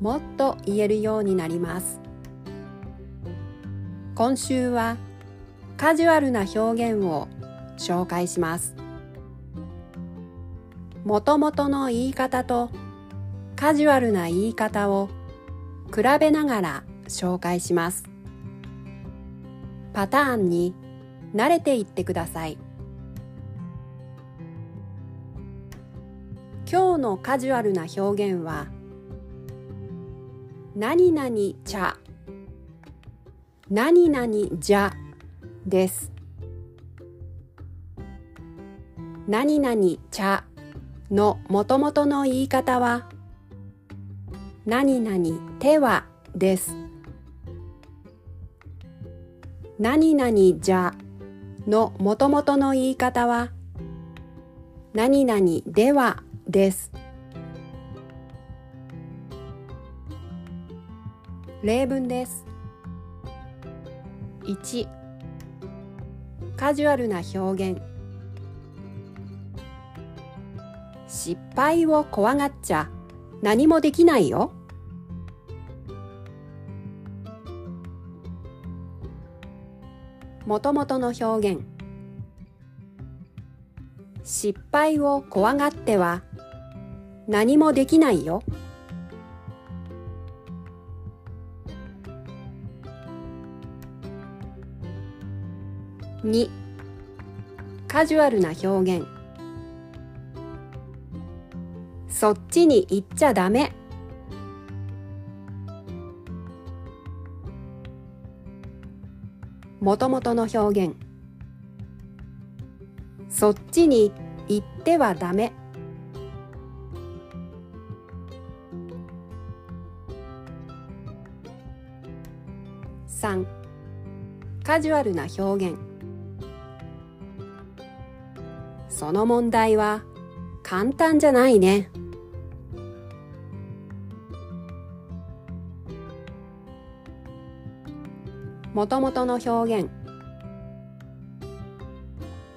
もっと言えるようになります。今週はカジュアルな表現を紹介します。もともとの言い方とカジュアルな言い方を比べながら紹介します。パターンに慣れていってください。今日のカジュアルな表現は何々茶。何々じゃ。です。何々茶。のもともとの言い方は。何々手は。です。何々じゃ。のもともとの言い方は。何々では。です。例文です。1カジュアルな表現。失敗を怖がっちゃ何もできないよ。もともとの表現。失敗を怖がっては何もできないよ。2カジュアルな表現。そっちに行っちゃダメ。もともとの表現。そっちに行ってはダメ。3カジュアルな表現。その問題は簡単じゃないね。もともとの表現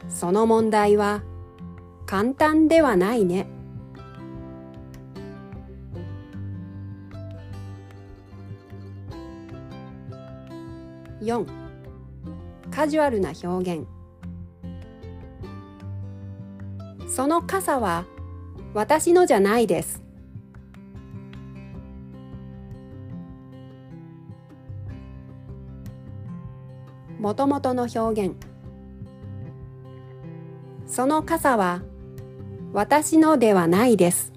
その問題は簡単ではないね。4カジュアルな表現その傘は私のじゃないです。もともとの表現その傘は私のではないです。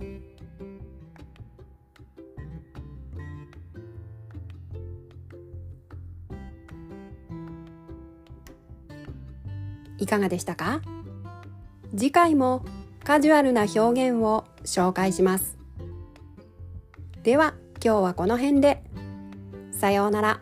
いかがでしたか？次回もカジュアルな表現を紹介します。では今日はこの辺で。さようなら。